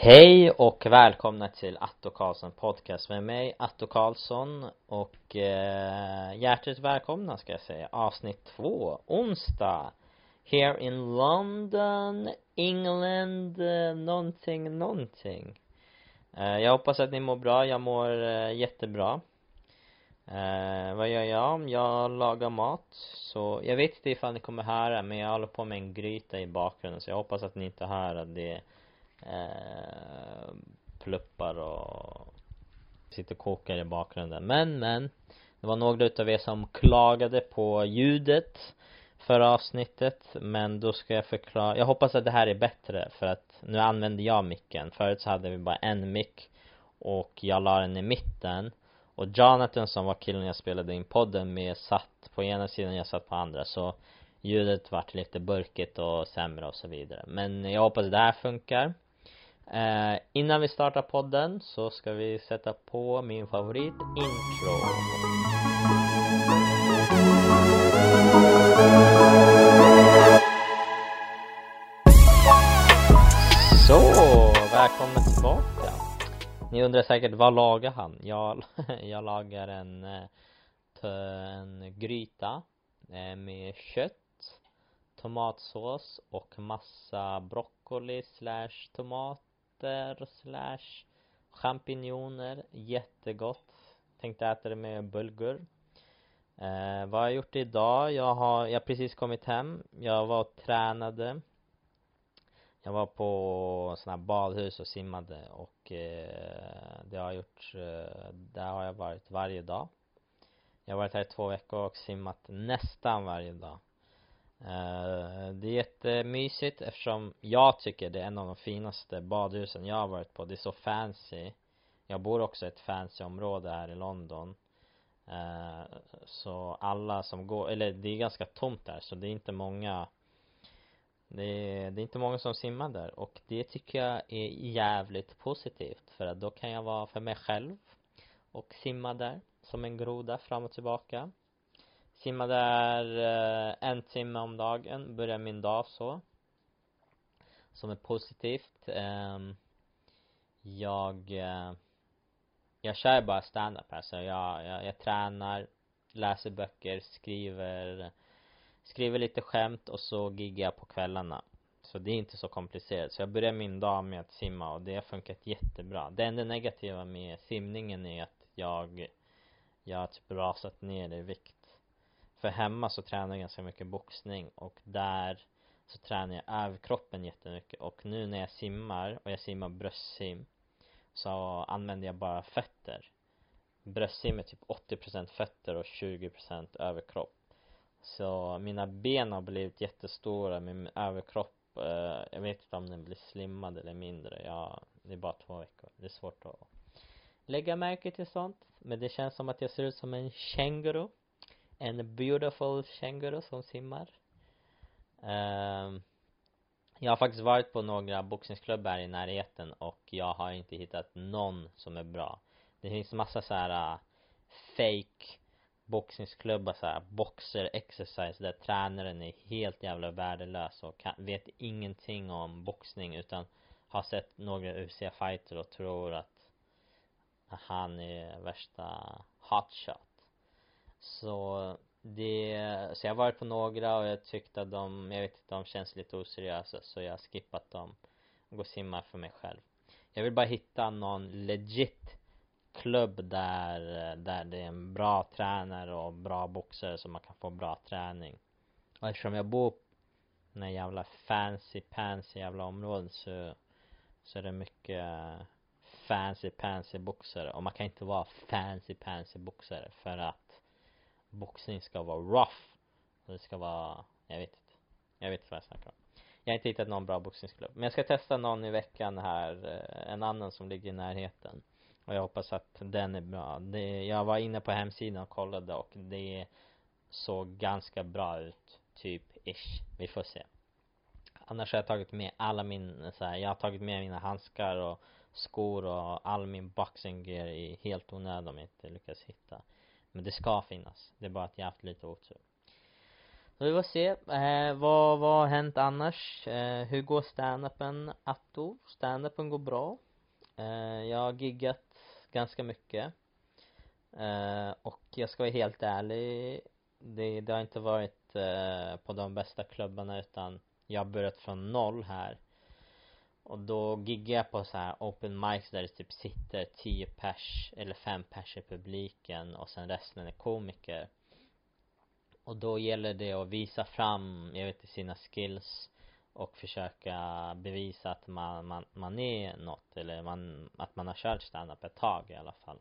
Hej och välkomna till Atto Karlsson podcast med mig, Atto Karlsson. Och eh, hjärtligt välkomna ska jag säga, avsnitt två, onsdag. Here in London, England, eh, någonting, någonting. Eh, Jag hoppas att ni mår bra, jag mår eh, jättebra. Eh, Vad gör jag? Jag lagar mat, så jag vet inte ifall ni kommer höra men jag håller på med en gryta i bakgrunden så jag hoppas att ni inte hör att det eh, pluppar och sitter och kokar i bakgrunden. Men men det var några utav er som klagade på ljudet förra avsnittet men då ska jag förklara, jag hoppas att det här är bättre för att nu använder jag micken. Förut så hade vi bara en mick och jag la den i mitten. Och Jonathan som var killen jag spelade in podden med satt på ena sidan, jag satt på andra. Så ljudet vart lite burkigt och sämre och så vidare. Men jag hoppas det här funkar. Eh, innan vi startar podden så ska vi sätta på min favorit intro. Så, välkomna tillbaka. Ni undrar säkert vad lagar han? Jag, jag lagar en, eh, en gryta eh, med kött tomatsås och massa broccoli slash tomat tomater slash champinjoner, jättegott. Tänkte äta det med bulgur. Eh, Vad har jag gjort idag? Jag har, jag har precis kommit hem. Jag var och tränade. Jag var på sådana här badhus och simmade och eh, det har jag gjort, eh, där har jag varit varje dag. Jag har varit här i två veckor och simmat nästan varje dag. Eh, det är jättemysigt eftersom jag tycker det är en av de finaste badhusen jag har varit på. Det är så fancy. Jag bor också i ett fancy område här i London. Eh, så alla som går, eller det är ganska tomt där så det är inte många det är, det är inte många som simmar där och det tycker jag är jävligt positivt för att då kan jag vara för mig själv och simma där som en groda fram och tillbaka simmade där eh, en timme om dagen, började min dag så. Som är positivt. Ehm, Jag eh, Jag kör bara stand-up här så jag, jag, jag tränar Läser böcker, skriver Skriver lite skämt och så giggar jag på kvällarna. Så det är inte så komplicerat. Så jag börjar min dag med att simma och det har funkat jättebra. Det enda negativa med simningen är att jag Jag har typ rasat ner i vikt för hemma så tränar jag ganska mycket boxning och där så tränar jag överkroppen jättemycket. Och nu när jag simmar och jag simmar bröstsim så använder jag bara fötter. Bröstsim är typ 80% fötter och 20% överkropp. Så mina ben har blivit jättestora, min överkropp eh, jag vet inte om den blir slimmad eller mindre, ja, det är bara två veckor, det är svårt att lägga märke till sånt. Men det känns som att jag ser ut som en känguru en beautiful känguru som simmar. Um, Jag har faktiskt varit på några boxningsklubbar i närheten och jag har inte hittat någon som är bra. Det finns massa så här uh, fake boxningsklubbar så här, boxer exercise där tränaren är helt jävla värdelös och kan, vet ingenting om boxning utan har sett några UFC-fighter och tror att han är värsta hotshot så det, så jag har varit på några och jag tyckte att de, jag vet inte, de känns lite oseriösa så jag har skippat dem och går och simmar för mig själv. Jag vill bara hitta någon legit klubb där, där det är en bra tränare och bra boxare så man kan få bra träning. Och eftersom jag bor i den jävla fancy pansy jävla områden så så är det mycket fancy pansy boxare. Och man kan inte vara fancy pansy boxare för att boxning ska vara rough. Och det ska vara, jag vet inte. Jag vet inte vad jag snackar om. Jag har inte hittat någon bra boxningsklubb. Men jag ska testa någon i veckan här eh, en annan som ligger i närheten. Och jag hoppas att den är bra. Det, jag var inne på hemsidan och kollade och det såg ganska bra ut. Typ ish. Vi får se. Annars har jag tagit med alla min så här, jag har tagit med mina handskar och skor och all min boxing gear i helt onödan om jag inte lyckas hitta men det ska finnas. Det är bara att jag haft lite otur. så vi får se, eh, vad, vad har hänt annars? Eh, hur går standupen Atto? Standupen går bra eh, Jag har giggat ganska mycket eh, och jag ska vara helt ärlig det, det har inte varit eh, på de bästa klubbarna utan jag har börjat från noll här och då giggar jag på så här open mics där det typ sitter tio pers eller fem pers i publiken och sen resten är komiker. Och då gäller det att visa fram, jag vet sina skills och försöka bevisa att man, man, man är något eller man, att man har kört standup ett tag i alla fall.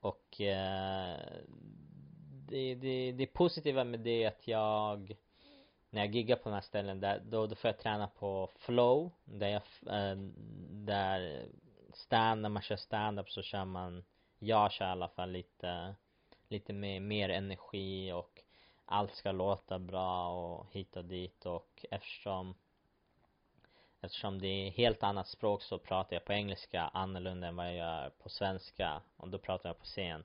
Och eh, det, det, det positiva med det är att jag när jag giggar på de här ställen där, då, då får jag träna på flow där jag, eh, där stand, när man kör stand-up så kör man, jag kör i alla fall lite, lite mer, mer energi och allt ska låta bra och hit och dit och eftersom Eftersom det är helt annat språk så pratar jag på engelska annorlunda än vad jag gör på svenska och då pratar jag på scen.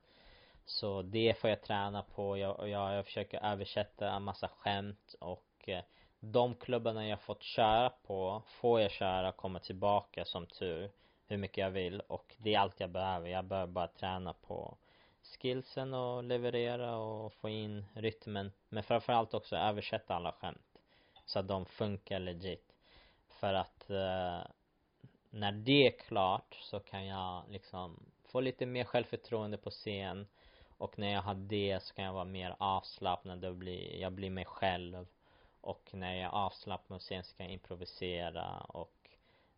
Så det får jag träna på, jag, jag, jag försöker översätta en massa skämt och Eh, de klubbarna jag fått köra på får jag köra komma tillbaka som tur hur mycket jag vill. Och det är allt jag behöver, jag behöver bara träna på skillsen och leverera och få in rytmen. Men framförallt också översätta alla skämt så att de funkar legit. För att eh, när det är klart så kan jag liksom få lite mer självförtroende på scen. Och när jag har det så kan jag vara mer avslappnad och bli, jag blir mig själv och när jag är avslappnad på så kan jag improvisera och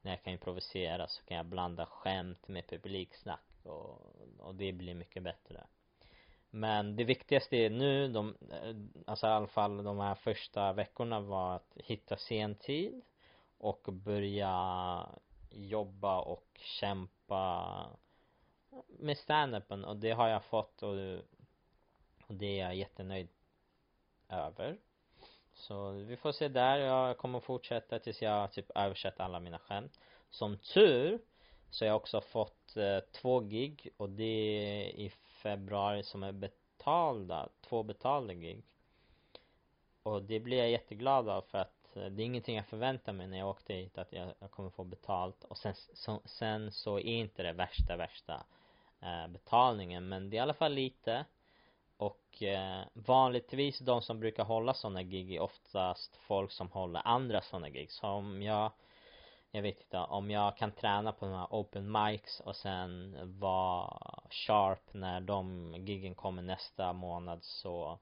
när jag kan improvisera så kan jag blanda skämt med publiksnack och, och det blir mycket bättre. Men det viktigaste är nu, de, eh, alltså i alla fall de här första veckorna var att hitta sentid och börja jobba och kämpa med standupen. Och det har jag fått och, och det är jag jättenöjd över så vi får se där, jag kommer fortsätta tills jag typ översätter alla mina skämt. Som tur så har jag också fått eh, två gig och det är i februari som är betalda, två betalda gig. Och det blir jag jätteglad av för att eh, det är ingenting jag förväntar mig när jag åkte hit att jag, jag kommer få betalt. Och sen så, sen så är inte det värsta värsta eh, betalningen men det är i alla fall lite och eh, vanligtvis de som brukar hålla sådana gig är oftast folk som håller andra sådana gig så om jag jag vet inte, om jag kan träna på de här open mics och sen vara sharp när de giggen kommer nästa månad så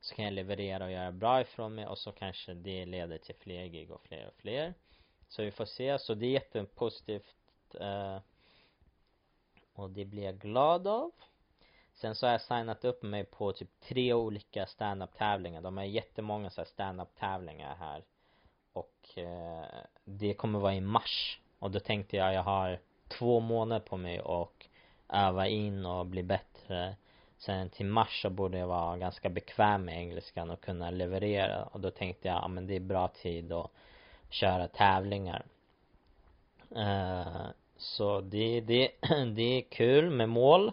så kan jag leverera och göra bra ifrån mig och så kanske det leder till fler gig och fler och fler. Så vi får se, så det är jättepositivt eh, och det blir jag glad av. Sen så har jag signat upp mig på typ tre olika stand-up tävlingar. De har jättemånga så här stand-up tävlingar här. Och eh, det kommer vara i mars. Och då tänkte jag, jag har två månader på mig och öva in och bli bättre. Sen till mars så borde jag vara ganska bekväm med engelskan och kunna leverera. Och då tänkte jag, ja men det är bra tid att köra tävlingar. eh, så det, det, det är kul med mål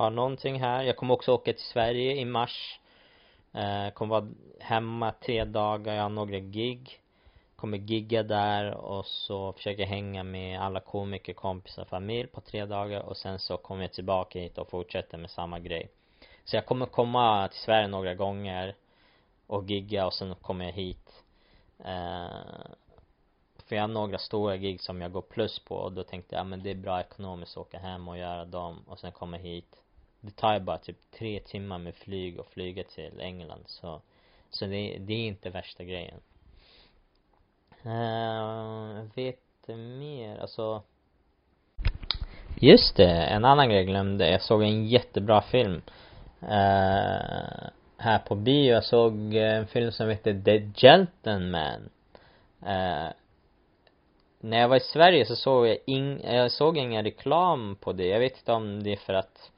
har någonting här. Jag kommer också åka till Sverige i mars. Eh, kommer vara hemma tre dagar, jag har några gig. Kommer gigga där och så försöker hänga med alla komiker, kompisar, familj på tre dagar och sen så kommer jag tillbaka hit och fortsätter med samma grej. Så jag kommer komma till Sverige några gånger och gigga och sen kommer jag hit. Eh, för jag har några stora gig som jag går plus på och då tänkte jag, men det är bra ekonomiskt att åka hem och göra dem och sen komma hit det tar ju bara typ tre timmar med flyg och flyga till England så så det, det är inte värsta grejen. Uh, vet mer, alltså. Just det, en annan grej jag glömde, jag såg en jättebra film uh, Här på bio, jag såg en film som heter The Gentleman. Uh, När jag var i Sverige så såg jag ing, jag såg ingen reklam på det, jag vet inte om det är för att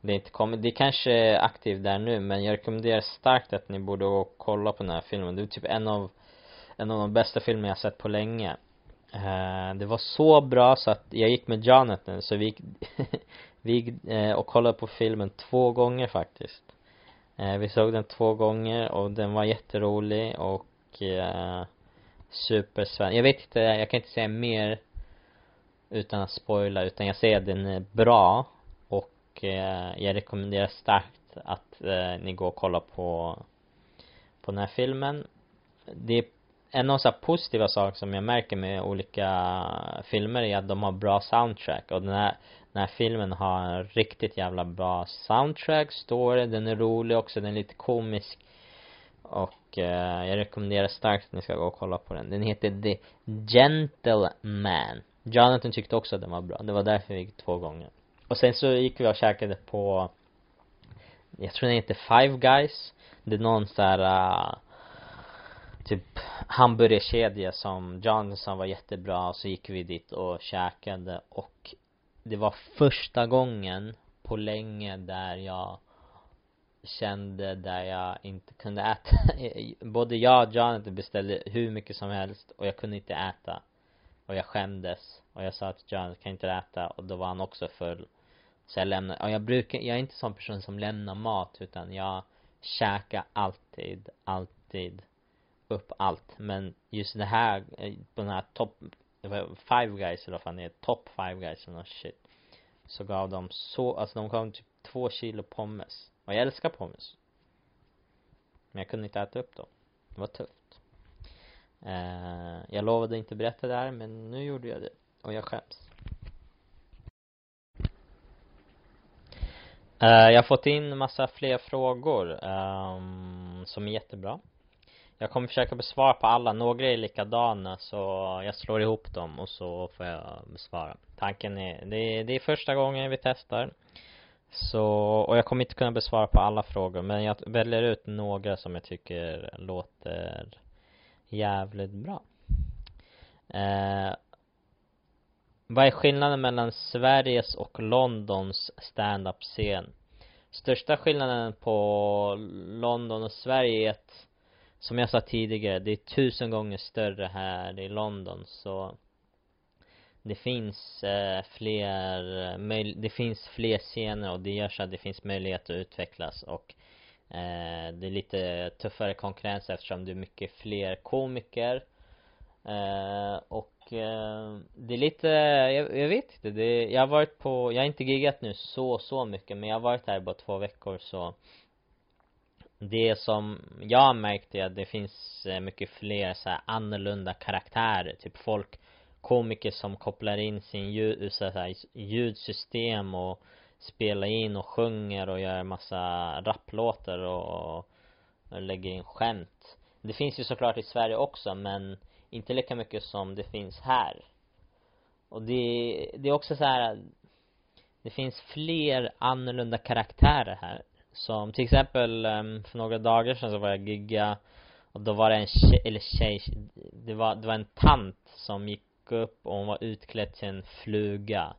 det inte kommit, det kanske är aktivt där nu men jag rekommenderar starkt att ni borde gå och kolla på den här filmen. Det är typ en av, en av de bästa filmer jag sett på länge. Uh, det var så bra så att jag gick med Jonathan så vi gick, vi gick uh, och kollade på filmen två gånger faktiskt. eh, Vi såg den två gånger och den var jätterolig och eh, supersvensk, Jag vet inte, jag kan inte säga mer utan att spoila utan jag säger att den är bra Eh, jag rekommenderar starkt att eh, ni går och kollar på på den här filmen det är en av så positiva saker som jag märker med olika filmer är att de har bra soundtrack och den här den här filmen har en riktigt jävla bra soundtrack, story, den är rolig också, den är lite komisk och eh, jag rekommenderar starkt att ni ska gå och kolla på den. Den heter The Gentleman. Jonathan tyckte också att den var bra. Det var därför vi gick två gånger. Och sen så gick vi och käkade på jag tror den heter Five Guys. Det är någon så här uh, typ hamburgerkedja som Johnson var jättebra. Och så gick vi dit och käkade. Och det var första gången på länge där jag kände där jag inte kunde äta. Både jag och Jonathan beställde hur mycket som helst. Och jag kunde inte äta. Och jag skämdes. Och jag sa till Jonathan kan inte äta? Och då var han också full så jag lämnar, och jag brukar, jag är inte sån person som lämnar mat utan jag käkar alltid, alltid upp allt. Men just det här, eh, på den här topp Five guys eller vad fan det är, top five guys eller nåt shit. Så gav de så, alltså de gav typ två kilo pommes. Och jag älskar pommes. Men jag kunde inte äta upp dem. Det var tufft. Eh, Jag lovade inte berätta det här men nu gjorde jag det. Och jag skäms eh, Eh, jag har fått in massa fler frågor um, Som är jättebra. Jag kommer försöka besvara på alla, några är likadana så jag slår ihop dem och så får jag besvara. Tanken är, det är, det är första gången vi testar. Så, och jag kommer inte kunna besvara på alla frågor men jag väljer ut några som jag tycker låter jävligt bra. Eh, vad är skillnaden mellan Sveriges och Londons stand-up scen? Största skillnaden på London och Sverige är att som jag sa tidigare, det är tusen gånger större här i London så det finns eh, fler, möj det finns fler scener och det gör så att det finns möjlighet att utvecklas och eh, det är lite tuffare konkurrens eftersom det är mycket fler komiker eh, och eh, det är lite, jag, jag vet inte, det, jag har varit på, jag har inte giggat nu så, så mycket men jag har varit här bara två veckor så det som jag har märkt är att det finns eh, mycket fler så här annorlunda karaktärer, typ folk komiker som kopplar in sin ljud, eh, så här, ljudsystem och spelar in och sjunger och gör massa rapplåtar och, och lägger in skämt. Det finns ju såklart i Sverige också men inte lika mycket som det finns här. Och det, det är också så här Det finns fler annorlunda karaktärer här. Som till exempel ehm, för några dagar sedan så var jag gigga och då var det en tjej, eller tjej, det var, det var en tant som gick upp och hon var utklädd till en fluga.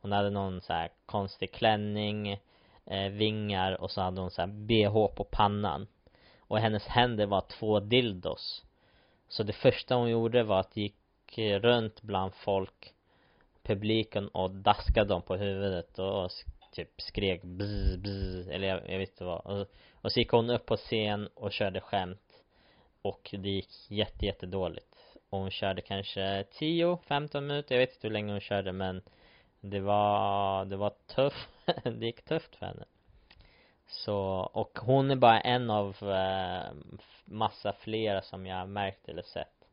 Hon hade någon så här konstig klänning, eh, vingar och så hade hon så här bh på pannan. Och hennes händer var två dildos. Så det första hon gjorde var att gick runt bland folk publiken och daskade dem på huvudet och typ skrek bzz, bzz, eller jag, jag vet inte vad. Och, och så gick hon upp på scen och körde skämt. Och det gick jätte jättedåligt. Och hon körde kanske 10-15 minuter, jag vet inte hur länge hon körde men det var, det var tufft, det gick tufft för henne så, och hon är bara en av eh, massa flera som jag har märkt eller sett.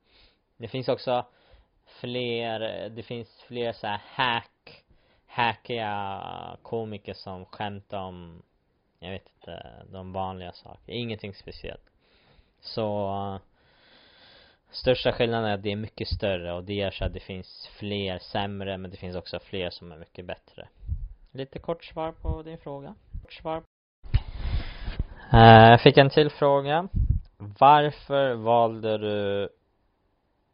Det finns också fler, det finns fler så här hack hackiga komiker som skämtar om jag vet inte, de vanliga saker, ingenting speciellt. Så största skillnaden är att det är mycket större och det gör så att det finns fler sämre men det finns också fler som är mycket bättre. Lite kort svar på din fråga. Kort svar. på Eh, jag fick en till fråga varför valde du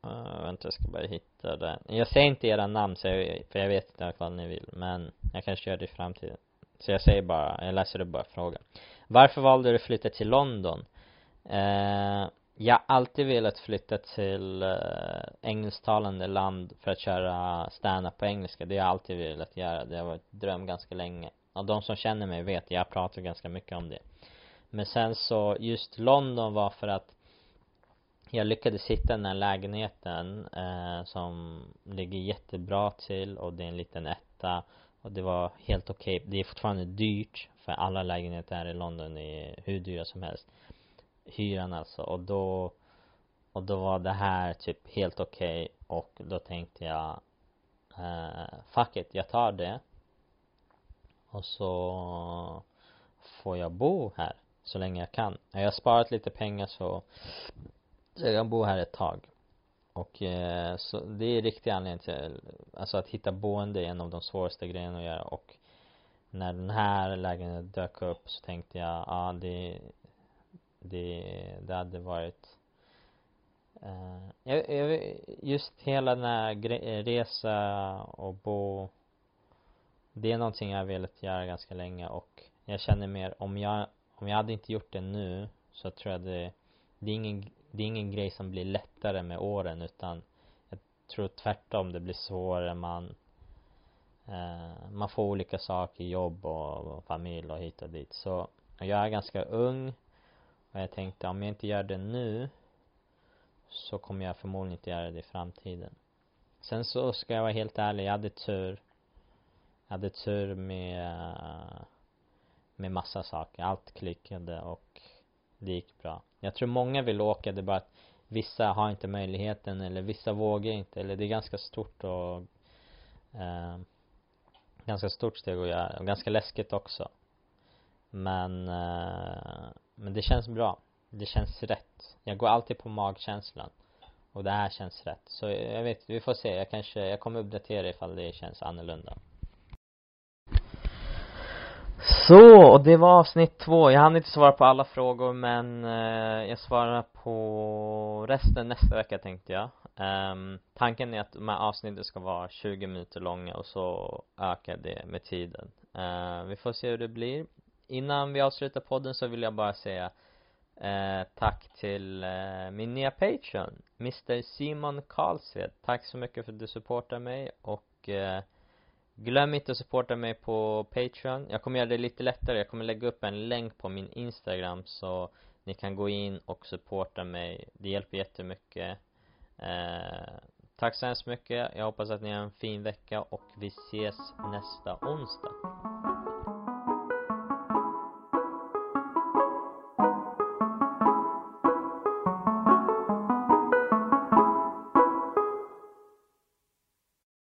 Uh, vänta, jag ska bara hitta den. Jag säger inte era namn så jag, för jag vet inte vad ni vill. Men jag kanske gör det i framtiden. Så jag säger bara, jag läser upp bara frågan. Varför valde du att flytta till London? Uh, jag har alltid velat flytta till uh, engelsktalande land för att köra stand-up på engelska. Det har jag alltid velat göra. Det har varit dröm ganska länge. Och de som känner mig vet, jag pratar ganska mycket om det men sen så just London var för att jag lyckades hitta den här lägenheten eh, som ligger jättebra till och det är en liten etta och det var helt okej. Okay. det är fortfarande dyrt för alla lägenheter här i London är hur dyra som helst. Hyran alltså. Och då och då var det här typ helt okej okay, och då tänkte jag eh, fuck it, jag tar det. Och så får jag bo här så länge jag kan. Jag har sparat lite pengar så jag kan bo här ett tag. Och eh, så det är riktig anledning till alltså att hitta boende är en av de svåraste grejerna att göra. Och när den här lägenheten dök upp så tänkte jag, ja ah, det det, det hade varit eh, jag, jag, just hela den här resa och bo det är någonting jag har velat göra ganska länge. Och jag känner mer om jag om jag hade inte gjort det nu så tror jag det det är ingen det är ingen grej som blir lättare med åren utan jag tror tvärtom det blir svårare. Man eh, man får olika saker, jobb och, och familj och hit och dit. Så jag är ganska ung och jag tänkte om jag inte gör det nu så kommer jag förmodligen inte göra det i framtiden. Sen så ska jag vara helt ärlig, jag hade tur. Jag hade tur med eh, med massa saker, allt klickade och det gick bra. Jag tror många vill åka, det är bara att vissa har inte möjligheten eller vissa vågar inte. Eller det är ganska stort och eh, ganska stort steg att göra. Och ganska läskigt också. Men eh, men det känns bra. Det känns rätt. Jag går alltid på magkänslan. Och det här känns rätt. Så jag vet, vi får se, jag kanske, jag kommer uppdatera ifall det känns annorlunda så, och det var avsnitt två. Jag hann inte svara på alla frågor men eh, jag svarar på resten nästa vecka tänkte jag. Um, Tanken är att de här avsnitten ska vara 20 minuter långa och så ökar det med tiden. Uh, Vi får se hur det blir. Innan vi avslutar podden så vill jag bara säga eh, tack till eh, min nya Patreon Mr Simon Karlsved. Tack så mycket för att du supportar mig och eh, Glöm inte att supporta mig på Patreon. Jag kommer göra det lite lättare, jag kommer lägga upp en länk på min Instagram så ni kan gå in och supporta mig. Det hjälper jättemycket. Eh, Tack så hemskt mycket, jag hoppas att ni har en fin vecka och vi ses nästa onsdag.